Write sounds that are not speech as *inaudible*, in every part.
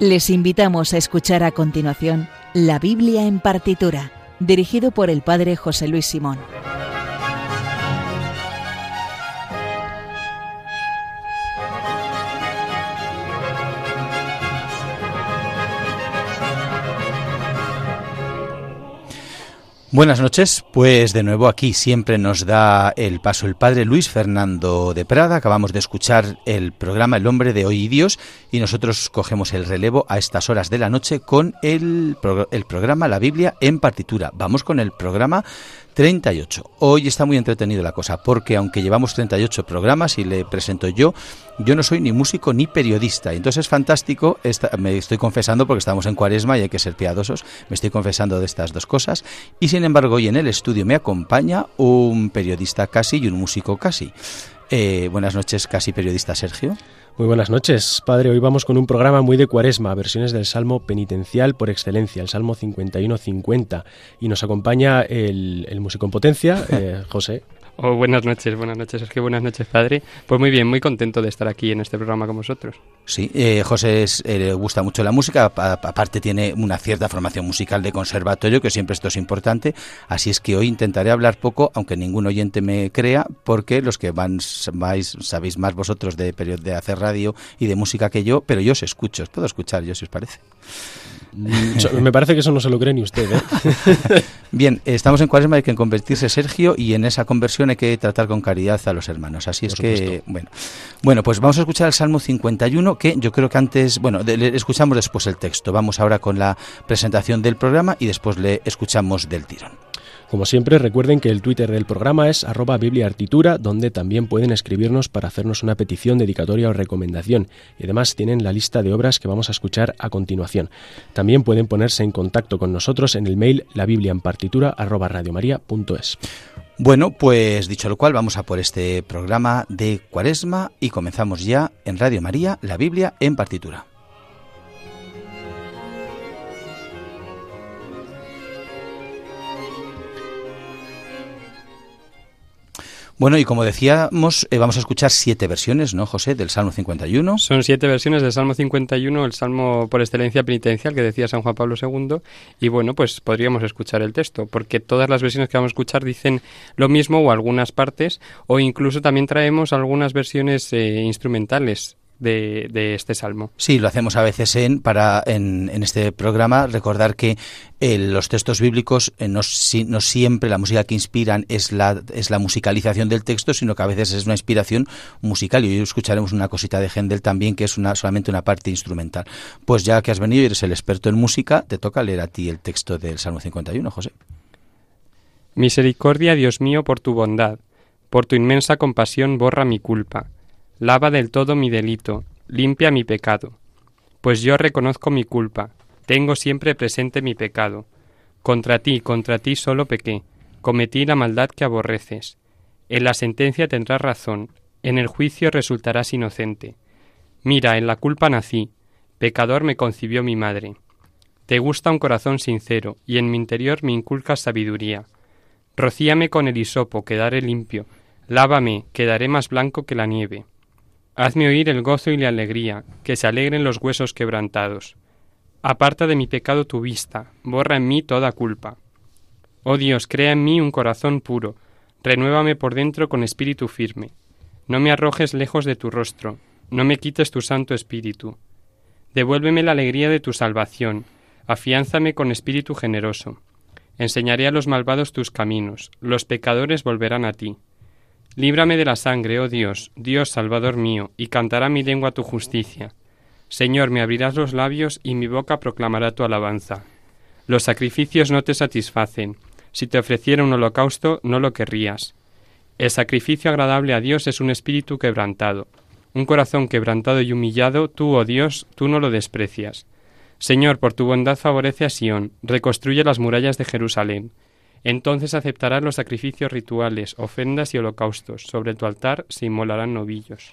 Les invitamos a escuchar a continuación La Biblia en partitura, dirigido por el Padre José Luis Simón. Buenas noches, pues de nuevo aquí siempre nos da el paso el padre Luis Fernando de Prada. Acabamos de escuchar el programa El hombre de hoy y Dios y nosotros cogemos el relevo a estas horas de la noche con el, el programa La Biblia en partitura. Vamos con el programa 38. Hoy está muy entretenido la cosa, porque aunque llevamos 38 programas y le presento yo, yo no soy ni músico ni periodista. Entonces es fantástico, me estoy confesando porque estamos en cuaresma y hay que ser piadosos, me estoy confesando de estas dos cosas. Y sin embargo, hoy en el estudio me acompaña un periodista casi y un músico casi. Eh, buenas noches, casi periodista Sergio. Muy buenas noches, padre. Hoy vamos con un programa muy de cuaresma, versiones del Salmo penitencial por excelencia, el Salmo 51-50. Y nos acompaña el, músico en potencia, eh, José. Buenas noches, buenas noches, es que buenas noches, padre. Pues muy bien, muy contento de estar aquí en este programa con vosotros. Sí, eh, José eh, le gusta mucho la música, aparte tiene una cierta formación musical de conservatorio, que siempre esto es importante, así es que hoy intentaré hablar poco, aunque ningún oyente me crea, porque los que van vais, sabéis más vosotros de, de hacer radio y de música que yo, pero yo os escucho, os puedo escuchar yo si os parece. Me parece que eso no se lo cree ni usted. ¿eh? *laughs* Bien, estamos en cuaresma, hay que convertirse Sergio y en esa conversión hay que tratar con caridad a los hermanos. Así es que, bueno. Bueno, pues vamos a escuchar el Salmo 51, que yo creo que antes, bueno, escuchamos después el texto. Vamos ahora con la presentación del programa y después le escuchamos del tirón. Como siempre, recuerden que el Twitter del programa es arroba bibliaartitura, donde también pueden escribirnos para hacernos una petición, dedicatoria o recomendación. Y además tienen la lista de obras que vamos a escuchar a continuación. También pueden ponerse en contacto con nosotros en el mail la biblia en partitura arroba radiomaria.es. Bueno, pues dicho lo cual, vamos a por este programa de Cuaresma y comenzamos ya en Radio María, la Biblia en partitura. Bueno, y como decíamos, eh, vamos a escuchar siete versiones, ¿no, José, del Salmo 51? Son siete versiones del Salmo 51, el Salmo por excelencia penitencial que decía San Juan Pablo II. Y bueno, pues podríamos escuchar el texto, porque todas las versiones que vamos a escuchar dicen lo mismo o algunas partes, o incluso también traemos algunas versiones eh, instrumentales de, este salmo. Sí, lo hacemos a veces en, para, en, en este programa, recordar que eh, los textos bíblicos eh, no, no, siempre la música que inspiran es la, es la musicalización del texto, sino que a veces es una inspiración musical. Y hoy escucharemos una cosita de Händel también, que es una, solamente una parte instrumental. Pues ya que has venido y eres el experto en música, te toca leer a ti el texto del Salmo 51, José. Misericordia, Dios mío, por tu bondad, por tu inmensa compasión borra mi culpa Lava del todo mi delito, limpia mi pecado. Pues yo reconozco mi culpa, tengo siempre presente mi pecado. Contra ti, contra ti solo pequé, cometí la maldad que aborreces. En la sentencia tendrás razón, en el juicio resultarás inocente. Mira, en la culpa nací, pecador me concibió mi madre. Te gusta un corazón sincero, y en mi interior me inculcas sabiduría. Rocíame con el hisopo, quedaré limpio, lávame, quedaré más blanco que la nieve. Hazme oír el gozo y la alegría, que se alegren los huesos quebrantados. Aparta de mi pecado tu vista, borra en mí toda culpa. Oh Dios, crea en mí un corazón puro, renuévame por dentro con espíritu firme. No me arrojes lejos de tu rostro, no me quites tu santo espíritu. Devuélveme la alegría de tu salvación, afiánzame con espíritu generoso. Enseñaré a los malvados tus caminos, los pecadores volverán a ti. Líbrame de la sangre, oh Dios, Dios Salvador mío, y cantará mi lengua tu justicia. Señor, me abrirás los labios y mi boca proclamará tu alabanza. Los sacrificios no te satisfacen. Si te ofreciera un holocausto, no lo querrías. El sacrificio agradable a Dios es un espíritu quebrantado. Un corazón quebrantado y humillado, tú, oh Dios, tú no lo desprecias. Señor, por tu bondad favorece a Sión, reconstruye las murallas de Jerusalén. Entonces aceptarás los sacrificios rituales, ofrendas y holocaustos. Sobre tu altar se inmolarán novillos.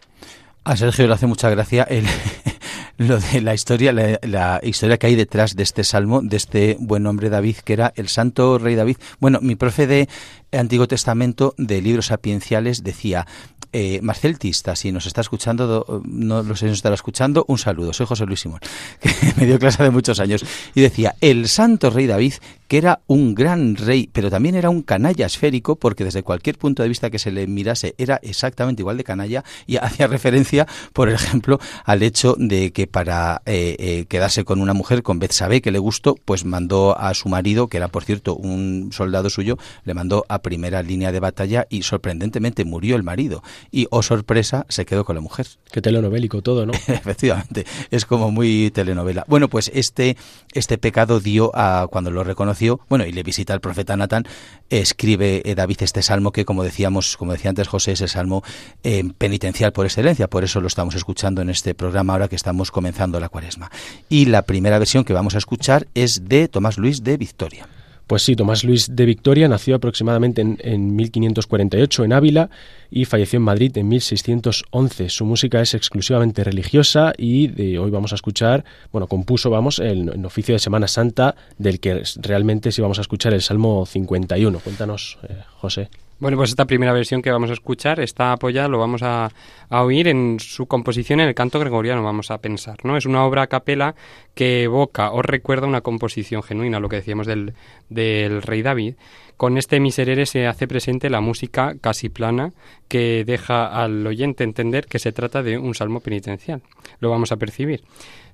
A Sergio le hace mucha gracia el, *laughs* lo de la historia, la, historia que hay detrás de este salmo, de este buen hombre David, que era el santo rey David. Bueno, mi profe de Antiguo Testamento de libros sapienciales decía, eh, Marcel Tista, si nos está escuchando, no lo sé si nos estará escuchando, un saludo. Soy José Luis Simón, *laughs* que me dio clase de muchos años. Y decía, el santo rey David, que era un gran rey, pero también era un canalla esférico, porque desde cualquier punto de vista que se le mirase era exactamente igual de canalla, y *laughs* hacía referencia, por ejemplo, al hecho de que para eh, eh, quedarse con una mujer, con Betsabé, que le gustó, pues mandó a su marido, que era por cierto un soldado suyo, le mandó a primera línea de batalla y sorprendentemente murió el marido y, oh sorpresa, se quedó con la mujer. *laughs* Qué telenovélico todo, ¿no? *laughs* Efectivamente, es como muy telenovela. Bueno, pues este, este pecado dio a, cuando lo reconoció, bueno, y le visita el profeta Natán, escribe eh, David este salmo que, como decíamos, como decía antes José, es el salmo eh, penitencial por excelencia, por eso lo estamos escuchando en este programa ahora que estamos comenzando la cuaresma. Y la primera versión que vamos a escuchar es de Tomás Luis de Victoria. Pues sí, Tomás Luis de Victoria nació aproximadamente en, 1548 en Ávila y falleció en Madrid en 1611. Su música es exclusivamente religiosa y de hoy vamos a escuchar, bueno, compuso, vamos, el, oficio de Semana Santa del que realmente sí vamos a escuchar el Salmo 51. Cuéntanos, eh, José. Bueno, pues esta primera versión que vamos a escuchar está apoyada, lo vamos a, oír en su composición en el canto gregoriano, vamos a pensar, ¿no? Es una obra a capela que evoca o recuerda una composición genuina, lo que decíamos del, del rey David. Con este miserere se hace presente la música casi plana que deja al oyente entender que se trata de un salmo penitencial. Lo vamos a percibir.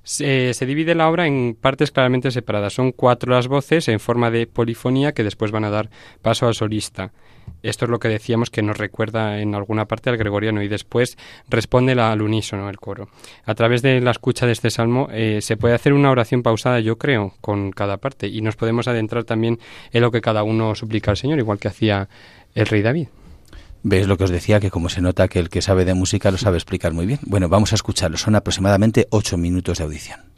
Se, divide la obra en partes claramente separadas. Son cuatro las voces en forma de polifonía que después van a dar paso al solista. Esto es lo que decíamos que nos recuerda en alguna parte al gregoriano y después responde al unísono el coro. A través de la escucha de este salmo eh, se puede hacer una oración pausada, yo creo, con cada parte y nos podemos adentrar también en lo que cada uno suplica al Señor, igual que hacía el rey David. ¿Ves lo que os decía? Que como se nota que el que sabe de música lo sabe explicar muy bien. Bueno, vamos a escucharlo. Son aproximadamente ocho minutos de audición.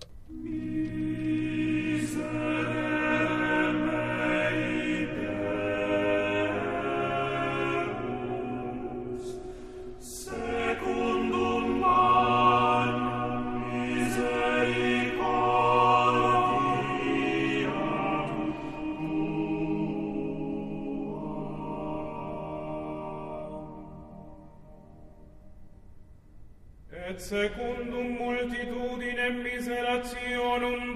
secundum multitudinem miserationum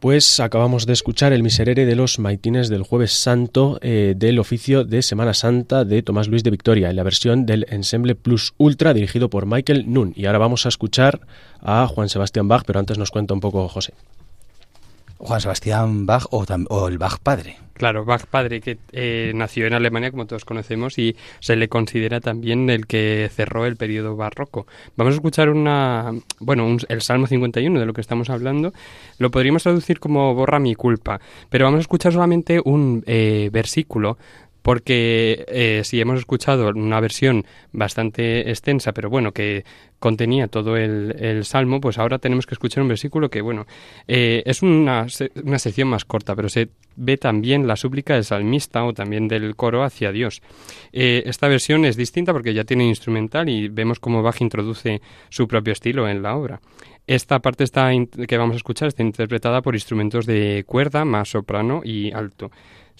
Pues acabamos de escuchar el miserere de los maitines del Jueves Santo eh, del oficio de Semana Santa de Tomás Luis de Victoria, en la versión del Ensemble Plus Ultra dirigido por Michael Nun. Y ahora vamos a escuchar a Juan Sebastián Bach, pero antes nos cuenta un poco José. Juan Sebastián Bach o, o el Bach padre. Claro, Bach padre, que eh, nació en Alemania, como todos conocemos, y se le considera también el que cerró el periodo barroco. Vamos a escuchar una, bueno, el Salmo 51 de lo que estamos hablando. Lo podríamos traducir como borra mi culpa, pero vamos a escuchar solamente un eh, versículo porque eh, si hemos escuchado una versión bastante extensa, pero bueno, que contenía todo el, salmo, pues ahora tenemos que escuchar un versículo que, bueno, eh, es una, una sección más corta, pero se ve también la súplica del salmista o también del coro hacia Dios. Eh, esta versión es distinta porque ya tiene instrumental y vemos cómo Bach introduce su propio estilo en la obra. Esta parte está que vamos a escuchar está interpretada por instrumentos de cuerda, más soprano y alto.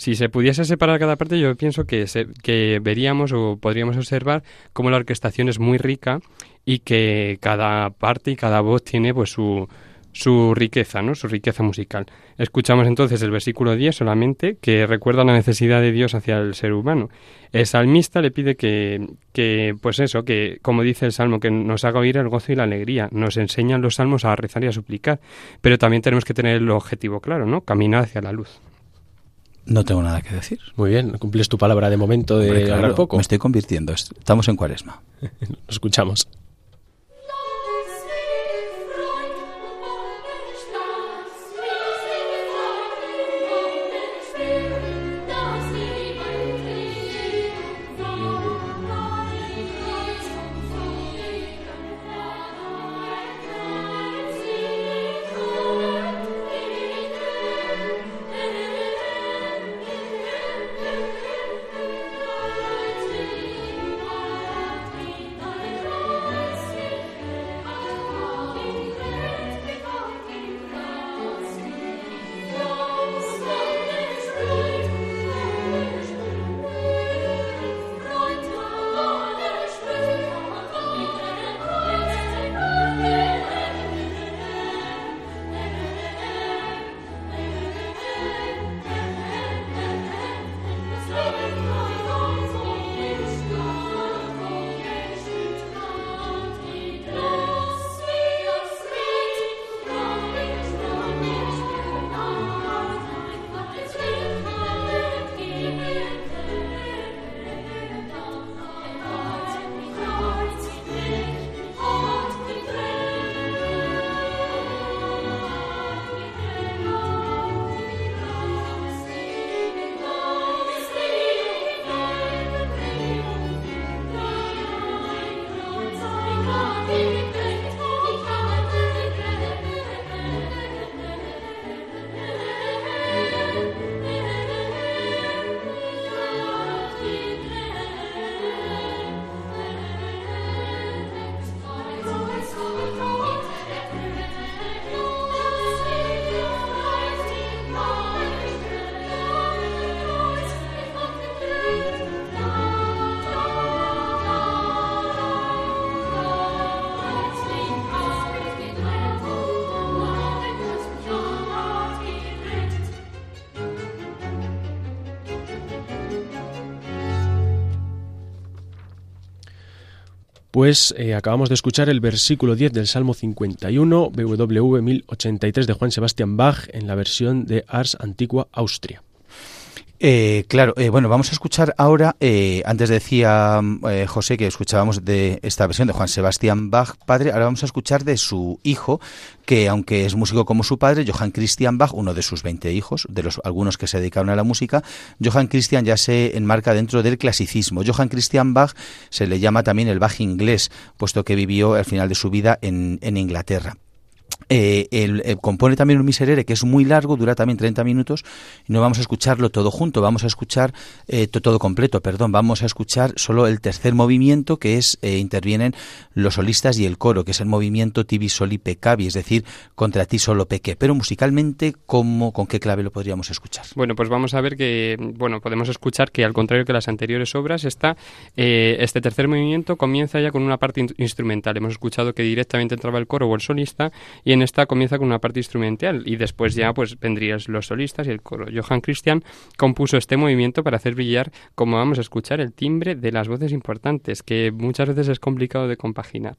Si se pudiese separar cada parte, yo pienso que, que veríamos o podríamos observar cómo la orquestación es muy rica y que cada parte y cada voz tiene pues su, su riqueza, ¿no? Su riqueza musical. Escuchamos entonces el versículo 10 solamente, que recuerda la necesidad de Dios hacia el ser humano. El salmista le pide que, que, pues eso, que, como dice el salmo, que nos haga oír el gozo y la alegría. Nos enseñan los salmos a rezar y a suplicar. Pero también tenemos que tener el objetivo claro, ¿no? Caminar hacia la luz. No tengo nada que decir. Muy bien, cumples tu palabra de momento de hablar poco. Me estoy convirtiendo. Estamos en cuaresma. *laughs* Lo escuchamos. Pues acabamos de escuchar el versículo 10 del Salmo 51, BWV 1083 de Juan Sebastián Bach en la versión de Ars Antigua Austria. Eh, claro, eh, bueno, vamos a escuchar ahora, eh, antes decía eh, José que escuchábamos de esta versión de Juan Sebastián Bach, padre, ahora vamos a escuchar de su hijo, que aunque es músico como su padre, Johann Christian Bach, uno de sus 20 hijos, de los algunos que se dedicaron a la música, Johann Christian ya se enmarca dentro del clasicismo. Johann Christian Bach se le llama también el Bach inglés, puesto que vivió al final de su vida en, en Inglaterra. Eh, el, eh, compone también un miserere que es muy largo, dura también 30 minutos, no vamos a escucharlo todo junto, vamos a escuchar eh, todo completo, perdón, vamos a escuchar solo el tercer movimiento que es, eh, intervienen los solistas y el coro, que es el movimiento tibi soli peccavi, es decir, contra ti solo pequé. Pero musicalmente, ¿cómo, ¿con qué clave lo podríamos escuchar? Bueno, pues vamos a ver que, bueno, podemos escuchar que al contrario que las anteriores obras, está, eh, este tercer movimiento comienza ya con una parte in- instrumental. Hemos escuchado que directamente entraba el coro o el solista, y en en esta comienza con una parte instrumental y después ya pues vendrían los solistas y el coro. Johann Christian compuso este movimiento para hacer brillar, como vamos a escuchar, el timbre de las voces importantes, que muchas veces es complicado de compaginar.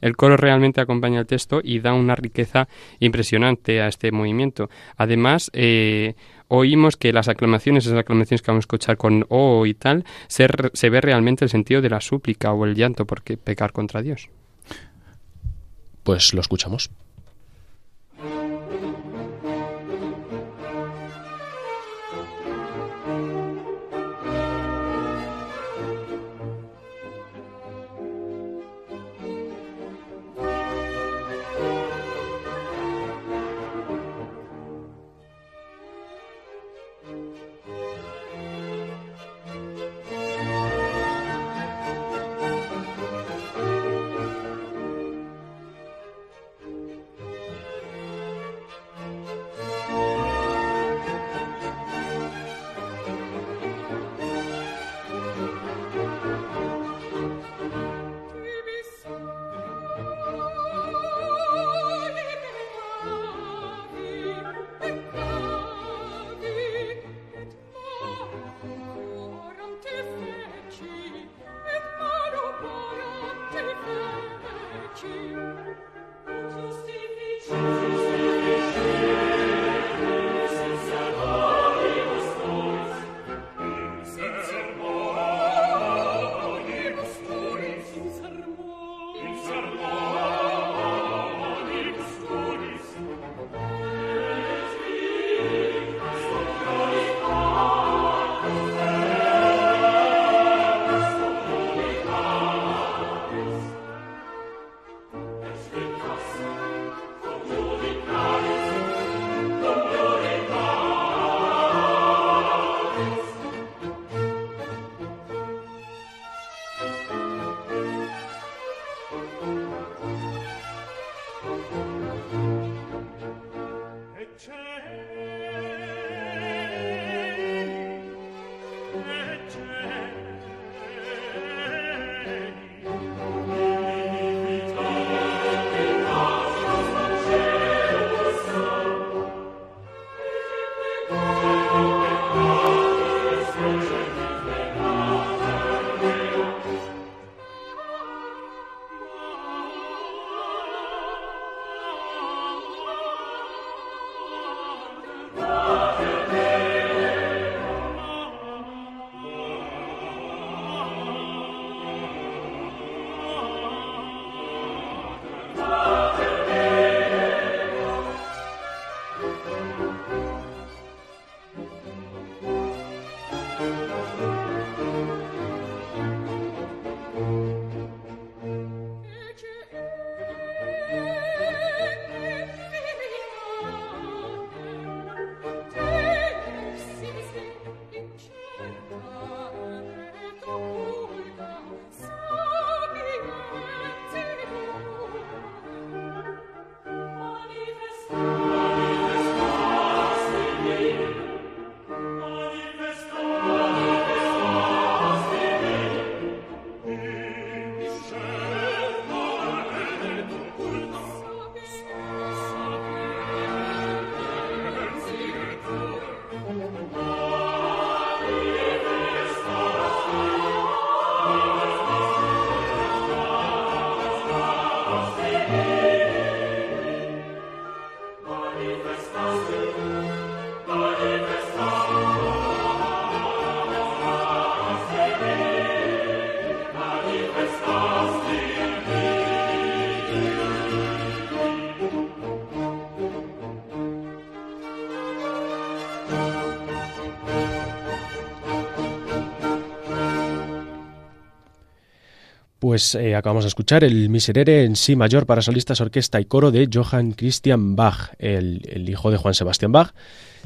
El coro realmente acompaña el texto y da una riqueza impresionante a este movimiento. Además, eh, oímos que las aclamaciones, esas aclamaciones que vamos a escuchar con O y tal, se, se ve realmente el sentido de la súplica o el llanto porque pecar contra Dios. Pues lo escuchamos. Pues eh, acabamos de escuchar el Miserere en sí mayor para solistas, orquesta y coro de Johann Christian Bach, el, el hijo de Juan Sebastián Bach,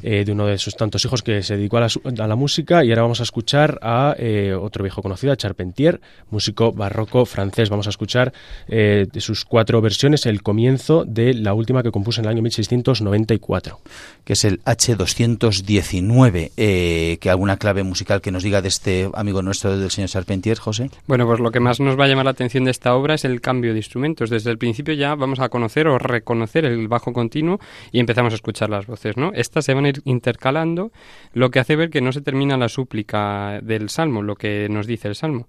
eh, de uno de sus tantos hijos que se dedicó a la, a la música. Y ahora vamos a escuchar a eh, otro viejo conocido, a Charpentier, músico barroco francés. Vamos a escuchar eh, de sus cuatro versiones el comienzo de la última que compuso en el año 1694. Que es el H219. Eh, que alguna clave musical que nos diga de este amigo nuestro del señor Charpentier, José. Bueno, pues lo que más nos va a llamar la atención de esta obra es el cambio de instrumentos. Desde el principio ya vamos a conocer o reconocer el bajo continuo y empezamos a escuchar las voces, ¿no? Estas se van a intercalando, lo que hace ver que no se termina la súplica del salmo, lo que nos dice el salmo.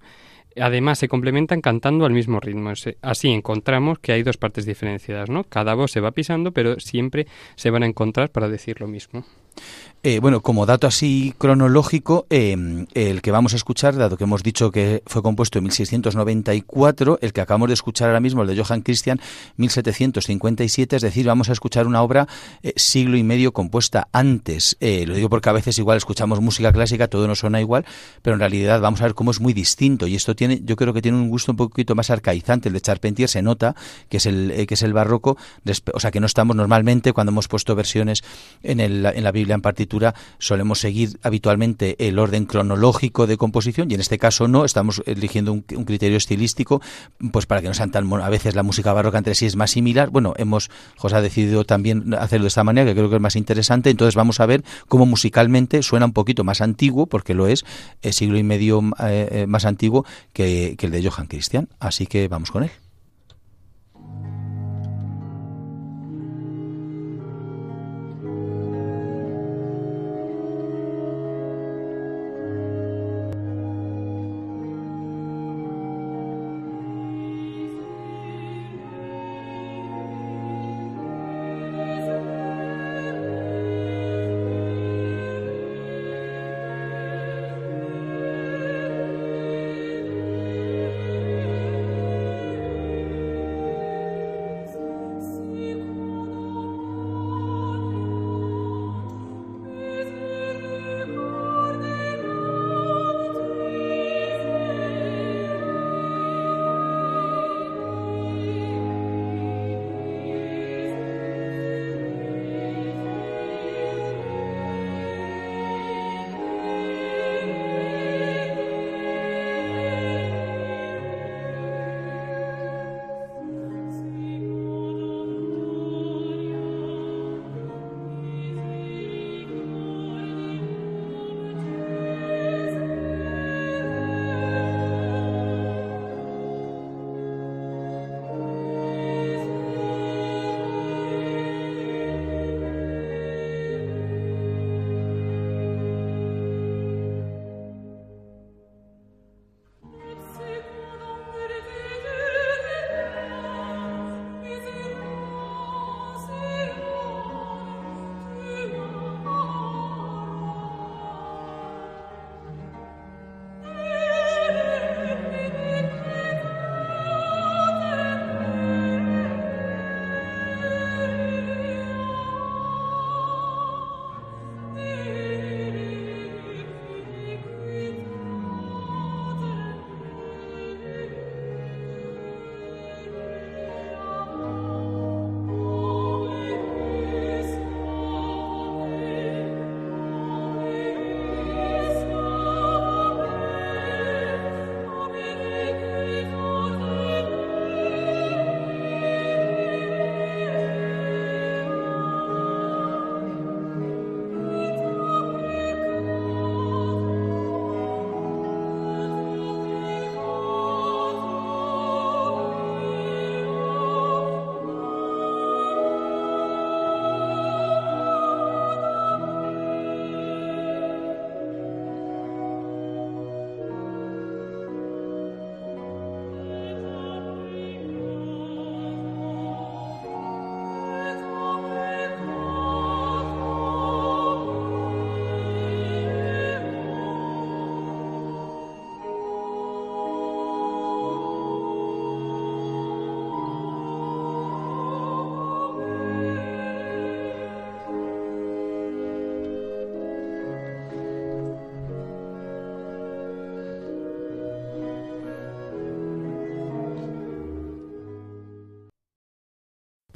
Además, se complementan cantando al mismo ritmo. Así encontramos que hay dos partes diferenciadas, ¿no? Cada voz se va pisando, pero siempre se van a encontrar para decir lo mismo. Eh, bueno, como dato así cronológico, em, el que vamos a escuchar, dado que hemos dicho que fue compuesto en 1694, el que acabamos de escuchar ahora mismo, el de Johann Christian, 1757, es decir, vamos a escuchar una obra eh, siglo y medio compuesta antes. Eh, lo digo porque a veces igual escuchamos música clásica, todo nos suena igual, pero en realidad vamos a ver cómo es muy distinto y esto tiene, yo creo que tiene un gusto un poquito más arcaizante. El de Charpentier se nota que es el que es el barroco, o sea que no estamos normalmente cuando hemos puesto versiones en, el, en la Biblia en solemos seguir habitualmente el orden cronológico de composición y en este caso no, estamos eligiendo un, criterio estilístico pues para que no sean tan a veces la música barroca entre sí es más similar. Bueno, hemos José ha decidido también hacerlo de esta manera que creo que es más interesante, entonces vamos a ver cómo musicalmente suena un poquito más antiguo porque lo es, el siglo y medio eh, eh, más antiguo que, que el de Johann Christian, así que vamos con él.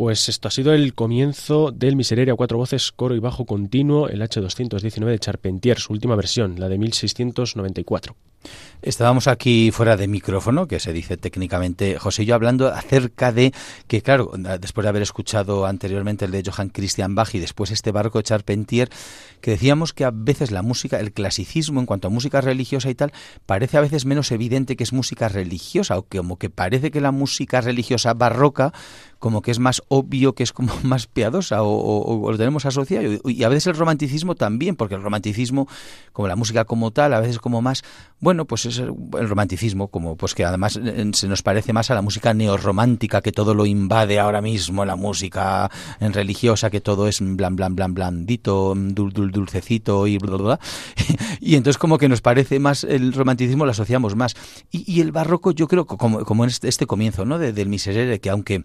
Pues esto ha sido el comienzo del Miserere a cuatro voces, coro y bajo continuo, el H219 de Charpentier, su última versión, la de 1694. Estábamos aquí fuera de micrófono, que se dice técnicamente, José y yo hablando acerca de que, claro, después de haber escuchado anteriormente el de Johann Christian Bach y después este barco de Charpentier, que decíamos que a veces la música, el clasicismo en cuanto a música religiosa y tal, parece a veces menos evidente que es música religiosa, o como que parece que la música religiosa barroca como que es más obvio, que es como *laughs* más piadosa o, lo tenemos asociado. Y a veces el romanticismo también, porque el romanticismo, como la música como tal, a veces como más, bueno, pues el, romanticismo, como pues que además eh, se nos parece más a la música neorromántica, que todo lo invade ahora mismo, la música en religiosa, que todo es blan, blan, blan, blandito, dul, dul, dulcecito y bla, bla, bla. *laughs* Y entonces como que nos parece más, el romanticismo lo asociamos más. Y, el barroco yo creo, como, como este, este comienzo, ¿no? del Miserere, que aunque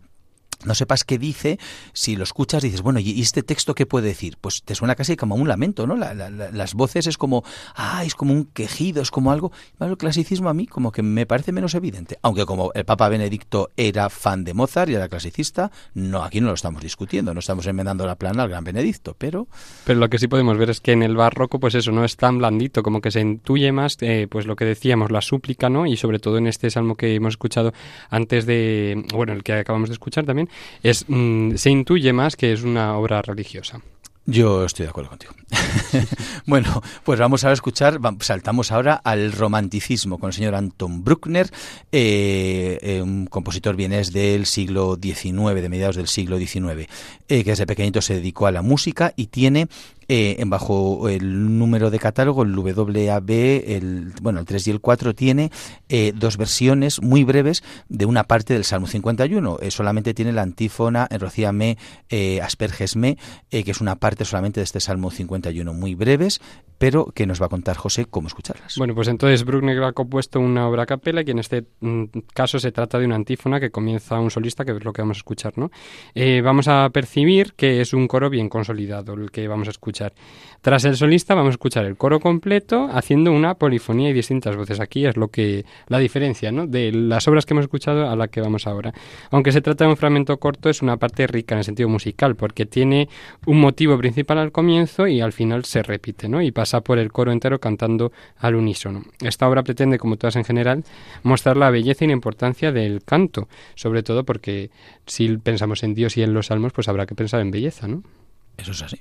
no sepas qué dice, si lo escuchas dices, bueno, ¿y este texto qué puede decir? Pues te suena casi como un lamento, ¿no? las voces es como, ah, es como un quejido, es como algo... el clasicismo a mí como que me parece menos evidente. Aunque como el Papa Benedicto era fan de Mozart y era clasicista, no, aquí no lo estamos discutiendo, no estamos enmendando la plana al gran Benedicto, pero... Pero lo que sí podemos ver es que en el barroco, pues eso, no es tan blandito, como que se intuye más, eh, pues lo que decíamos, la súplica, ¿no? Y sobre todo en este salmo que hemos escuchado antes de, bueno, el que acabamos de escuchar también, es, mm, se intuye más que es una obra religiosa. Yo estoy de acuerdo contigo. *laughs* bueno, pues vamos a escuchar, saltamos ahora al romanticismo con el señor Anton Bruckner, eh, eh, un compositor vienes del siglo XIX, de mediados del siglo XIX, eh, que desde pequeñito se dedicó a la música y tiene eh, bajo el número de catálogo, el WAB, el, bueno, el 3 y el 4, tiene eh, dos versiones muy breves de una parte del Salmo 51. Eh, solamente tiene la antífona Enrocíame, eh, Aspergesme, eh, que es una parte solamente de este Salmo 51, muy breves, pero que nos va a contar José cómo escucharlas. Bueno, pues entonces Bruckner ha compuesto una obra a capela, que en este mm, caso se trata de una antífona que comienza un solista, que es lo que vamos a escuchar, ¿no? vamos a percibir que es un coro bien consolidado el que vamos a escuchar. Tras el solista vamos a escuchar el coro completo haciendo una polifonía y distintas voces. Aquí es lo que la diferencia ¿no? de las obras que hemos escuchado a la que vamos ahora. Aunque se trata de un fragmento corto, es una parte rica en el sentido musical, porque tiene un motivo principal al comienzo y al final se repite, ¿no? Y pasa por el coro entero cantando al unísono. Esta obra pretende, como todas en general, mostrar la belleza y la importancia del canto, sobre todo porque si pensamos en Dios y en los salmos, pues habrá que pensar en belleza, ¿no? Eso es así.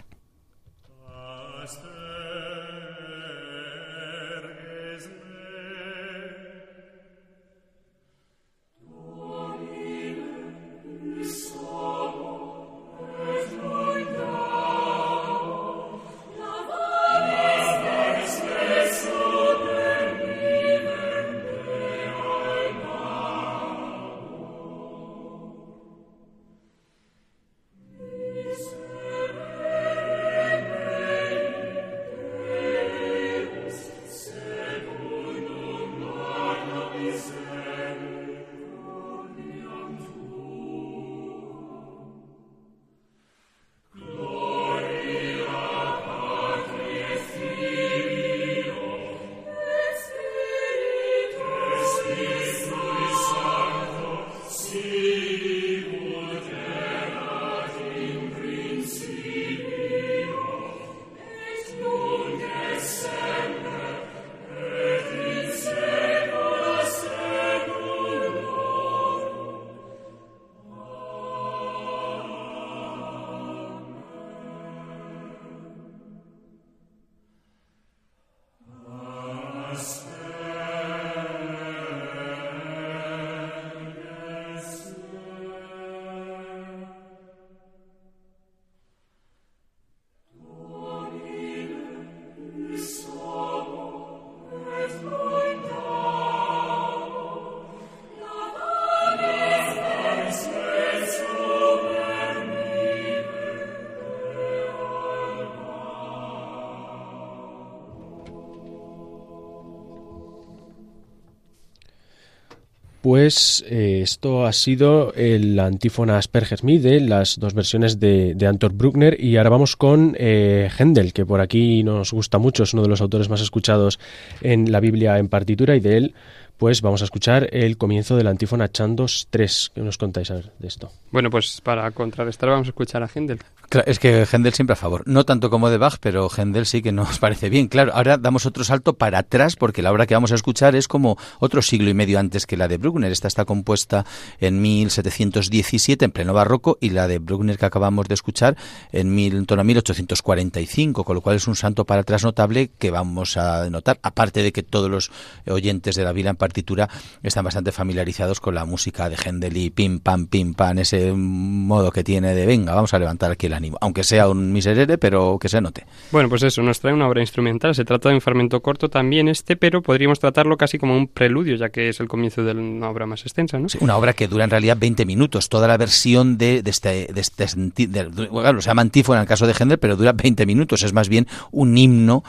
Pues esto ha sido el antífona Asperger Mide, las dos versiones de, de Antor Bruckner, y ahora vamos con eh, Händel, que por aquí nos gusta mucho, es uno de los autores más escuchados en la Biblia en partitura, y de él pues vamos a escuchar el comienzo de la antífona Chandos 3. ¿Qué nos contáis de esto? Bueno, pues para contrarrestar vamos a escuchar a Händel. es que Händel siempre a favor. No tanto como de Bach, pero Händel sí que nos *laughs* parece bien. Claro, ahora damos otro salto para atrás porque la obra que vamos a escuchar es como otro siglo y medio antes que la de Bruckner. Esta está compuesta en 1717, en pleno barroco, y la de Bruckner que acabamos de escuchar en, mil, en torno a 1845, con lo cual es un santo para atrás notable que vamos a notar, aparte de que todos los oyentes de la vida en partitura están bastante familiarizados con la música de Händel y pim pam pim pam, ese modo que tiene de venga, vamos a levantar aquí el ánimo, aunque sea un miserere, pero que se note. Bueno, pues eso, nos trae una obra instrumental, se trata de un fragmento corto también este, pero podríamos tratarlo casi como un preludio, ya que es el comienzo de una obra más extensa, ¿no? Sí, una obra que dura en realidad 20 minutos, toda la versión de, de este, de este de, bueno, se llama antífona en el caso de Händel, pero dura 20 minutos, es más bien un himno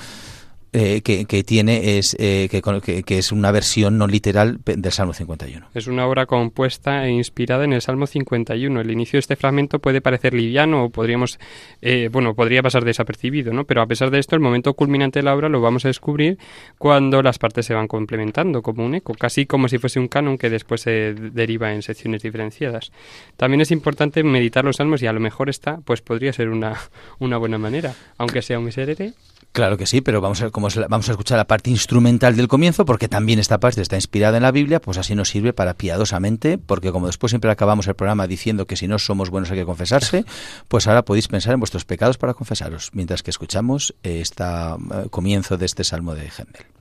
eh, que, tiene es eh, que, que, es una versión no literal del Salmo 51. Es una obra compuesta e inspirada en el Salmo 51. El inicio de este fragmento puede parecer liviano o podríamos, eh, bueno, podría pasar desapercibido, ¿no? Pero a pesar de esto, el momento culminante de la obra lo vamos a descubrir cuando las partes se van complementando como un eco, casi como si fuese un canon que después se deriva en secciones diferenciadas. También es importante meditar los salmos y a lo mejor esta, pues podría ser una, una buena manera, aunque sea un miserere Claro que sí, pero vamos a, como vamos a escuchar la parte instrumental del comienzo, porque también esta parte está inspirada en la Biblia, pues así nos sirve para piadosamente, porque como después siempre acabamos el programa diciendo que si no somos buenos hay que confesarse, *laughs* pues ahora podéis pensar en vuestros pecados para confesaros, mientras que escuchamos este comienzo de este salmo de Gendel.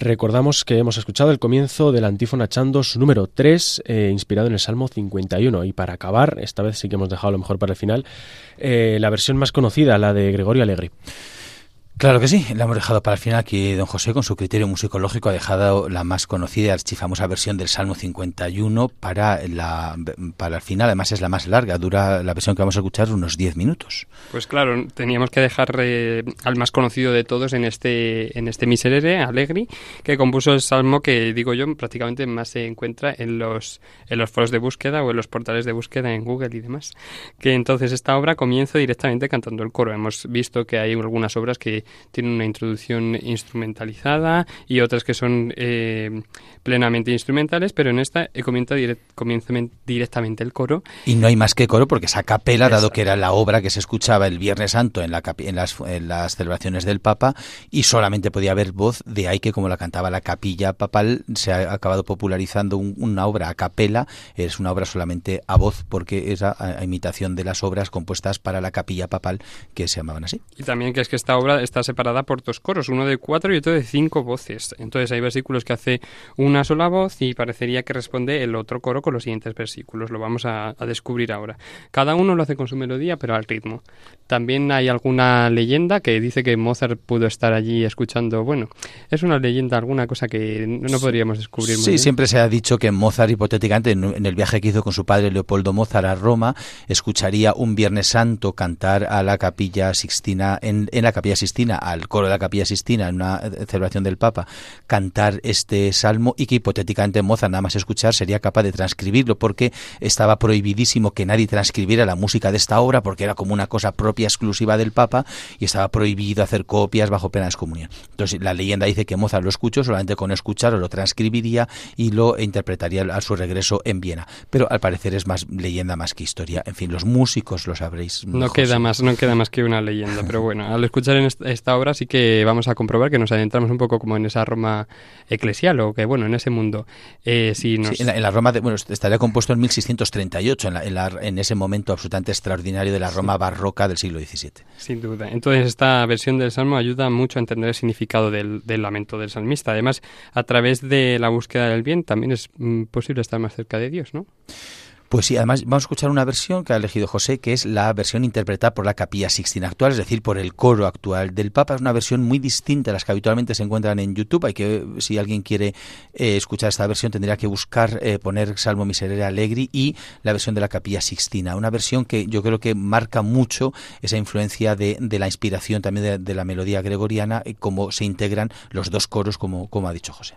Recordamos que hemos escuchado el comienzo del antífona Chandos número 3, eh, inspirado en el Salmo 51. Y para acabar, esta vez sí que hemos dejado lo mejor para el final, eh, la versión más conocida, la de Gregorio Alegri. Claro que sí, la hemos dejado para el final aquí don José con su criterio musicológico ha dejado la más conocida y archifamosa versión del Salmo 51 para la para el final, además es la más larga, dura la versión que vamos a escuchar unos 10 minutos. Pues claro, teníamos que dejar eh, al más conocido de todos en este en este Miserere, Allegri, que compuso el Salmo que digo yo prácticamente más se encuentra en los en los foros de búsqueda o en los portales de búsqueda en Google y demás. Que entonces esta obra comienza directamente cantando el coro. Hemos visto que hay algunas obras que tienen una introducción instrumentalizada y otras que son eh, plenamente instrumentales, pero en esta comienza, comienza directamente el coro. Y no hay más que coro porque esa capela, dado que era la obra que se escuchaba el Viernes Santo en, la, en, las, en las celebraciones del Papa y solamente podía haber voz, de ahí que como la cantaba la capilla papal, se ha acabado popularizando una obra a capela, es una obra solamente a voz porque es a, a, imitación de las obras compuestas para la capilla papal que se llamaban así. Y también que es que esta obra está separada por dos coros, uno de cuatro y otro de cinco voces. Entonces hay versículos que hace una sola voz y parecería que responde el otro coro con los siguientes versículos. Lo vamos a, a descubrir ahora. Cada uno lo hace con su melodía, pero al ritmo. También hay alguna leyenda que dice que Mozart pudo estar allí escuchando. Bueno, es una leyenda, alguna cosa que no podríamos descubrir. Muy sí, bien. siempre se ha dicho que Mozart, hipotéticamente, en el viaje que hizo con su padre Leopoldo Mozart a Roma, escucharía un Viernes Santo cantar a la capilla Sixtina, en, en la capilla Sixtina, al coro de la capilla Sixtina, en una celebración del Papa, cantar este salmo y que hipotéticamente Mozart, nada más escuchar, sería capaz de transcribirlo porque estaba prohibidísimo que nadie transcribiera la música de esta obra porque era como una cosa propia exclusiva del Papa y estaba prohibido hacer copias bajo pena de excomunión. Entonces la leyenda dice que Mozart lo escuchó, solamente con escucharlo lo transcribiría y lo interpretaría a su regreso en Viena. Pero al parecer es más leyenda más que historia. En fin, los músicos lo sabréis. No queda más, no queda más que una leyenda, pero bueno, al escuchar en esta, esta obra sí que vamos a comprobar que nos adentramos un poco como en esa Roma eclesial o que bueno, en ese mundo. Eh, si nos... Sí, en, la, en, la, Roma, de, bueno, estaría compuesto en 1638, en, la, en, la, en, ese momento absolutamente extraordinario de la Roma barroca del siglo XVII. Sin duda. Entonces esta versión del Salmo ayuda mucho a entender el significado del, del lamento del salmista. Además, a través de la búsqueda del bien también es mm, posible estar más cerca de Dios, ¿no? Pues sí, además vamos a escuchar una versión que ha elegido José, que es la versión interpretada por la capilla Sixtina actual, es decir, por el coro actual del Papa. Es una versión muy distinta a las que habitualmente se encuentran en YouTube. Hay que, si alguien quiere eh, escuchar esta versión, tendría que buscar, eh, poner Salmo Miserere Allegri y la versión de la capilla Sixtina. Una versión que yo creo que marca mucho esa influencia de, de la inspiración también de, la melodía gregoriana y cómo se integran los dos coros, como ha dicho José.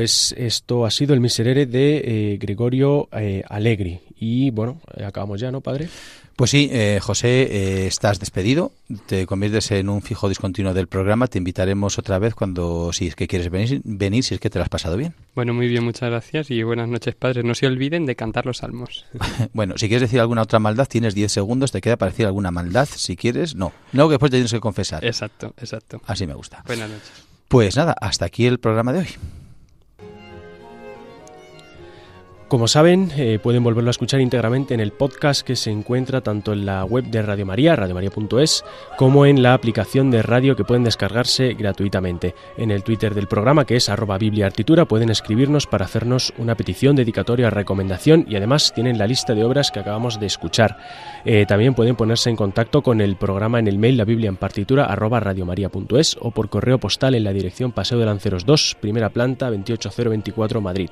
Pues esto ha sido el miserere de eh, Gregorio eh, Allegri. Y bueno, eh, acabamos ya, ¿no, padre? Pues sí, eh, José, eh, estás despedido, te conviertes en un fijo discontinuo del programa, te invitaremos otra vez cuando, si es que quieres venir, venir si es que te lo has pasado bien. Bueno, muy bien, muchas gracias y buenas noches, padres. No se olviden de cantar los salmos. *laughs* bueno, si quieres decir alguna otra maldad, tienes 10 segundos, te queda para decir alguna maldad, si quieres, no. No, que después te tienes que confesar. Exacto, exacto. Así me gusta. Buenas noches. Pues nada, hasta aquí el programa de hoy. Como saben, eh, pueden volverlo a escuchar íntegramente en el podcast que se encuentra tanto en la web de Radio María, radiomaria.es, como en la aplicación de radio que pueden descargarse gratuitamente. En el Twitter del programa, que es arroba bibliaartitura, pueden escribirnos para hacernos una petición, dedicatoria, recomendación y además tienen la lista de obras que acabamos de escuchar. Eh, también pueden ponerse en contacto con el programa en el mail la biblia en partitura arroba radiomaria.es o por correo postal en la dirección Paseo de Lanceros 2, primera planta 28024 Madrid.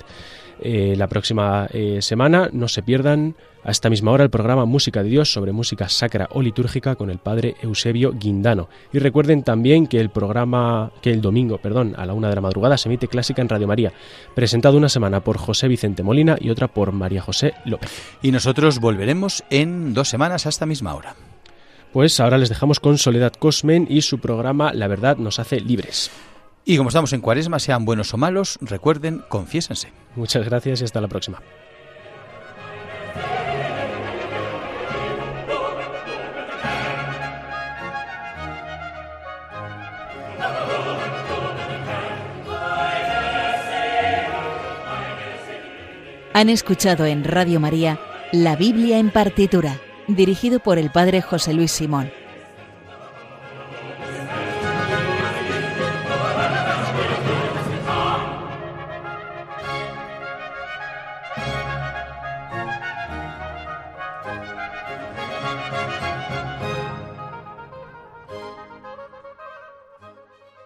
Eh, la próxima eh, semana no se pierdan a esta misma hora el programa Música de Dios sobre música sacra o litúrgica con el padre Eusebio Guindano. Y recuerden también que el programa, que el domingo, perdón, a la una de la madrugada se emite clásica en Radio María, presentado una semana por José Vicente Molina y otra por María José López. Y nosotros volveremos en dos semanas a esta misma hora. Pues ahora les dejamos con Soledad Cosmen y su programa La verdad nos hace libres. Y como estamos en cuaresma, sean buenos o malos, recuerden, confiésense. Muchas gracias y hasta la próxima. Han escuchado en Radio María La Biblia en partitura, dirigido por el padre José Luis Simón.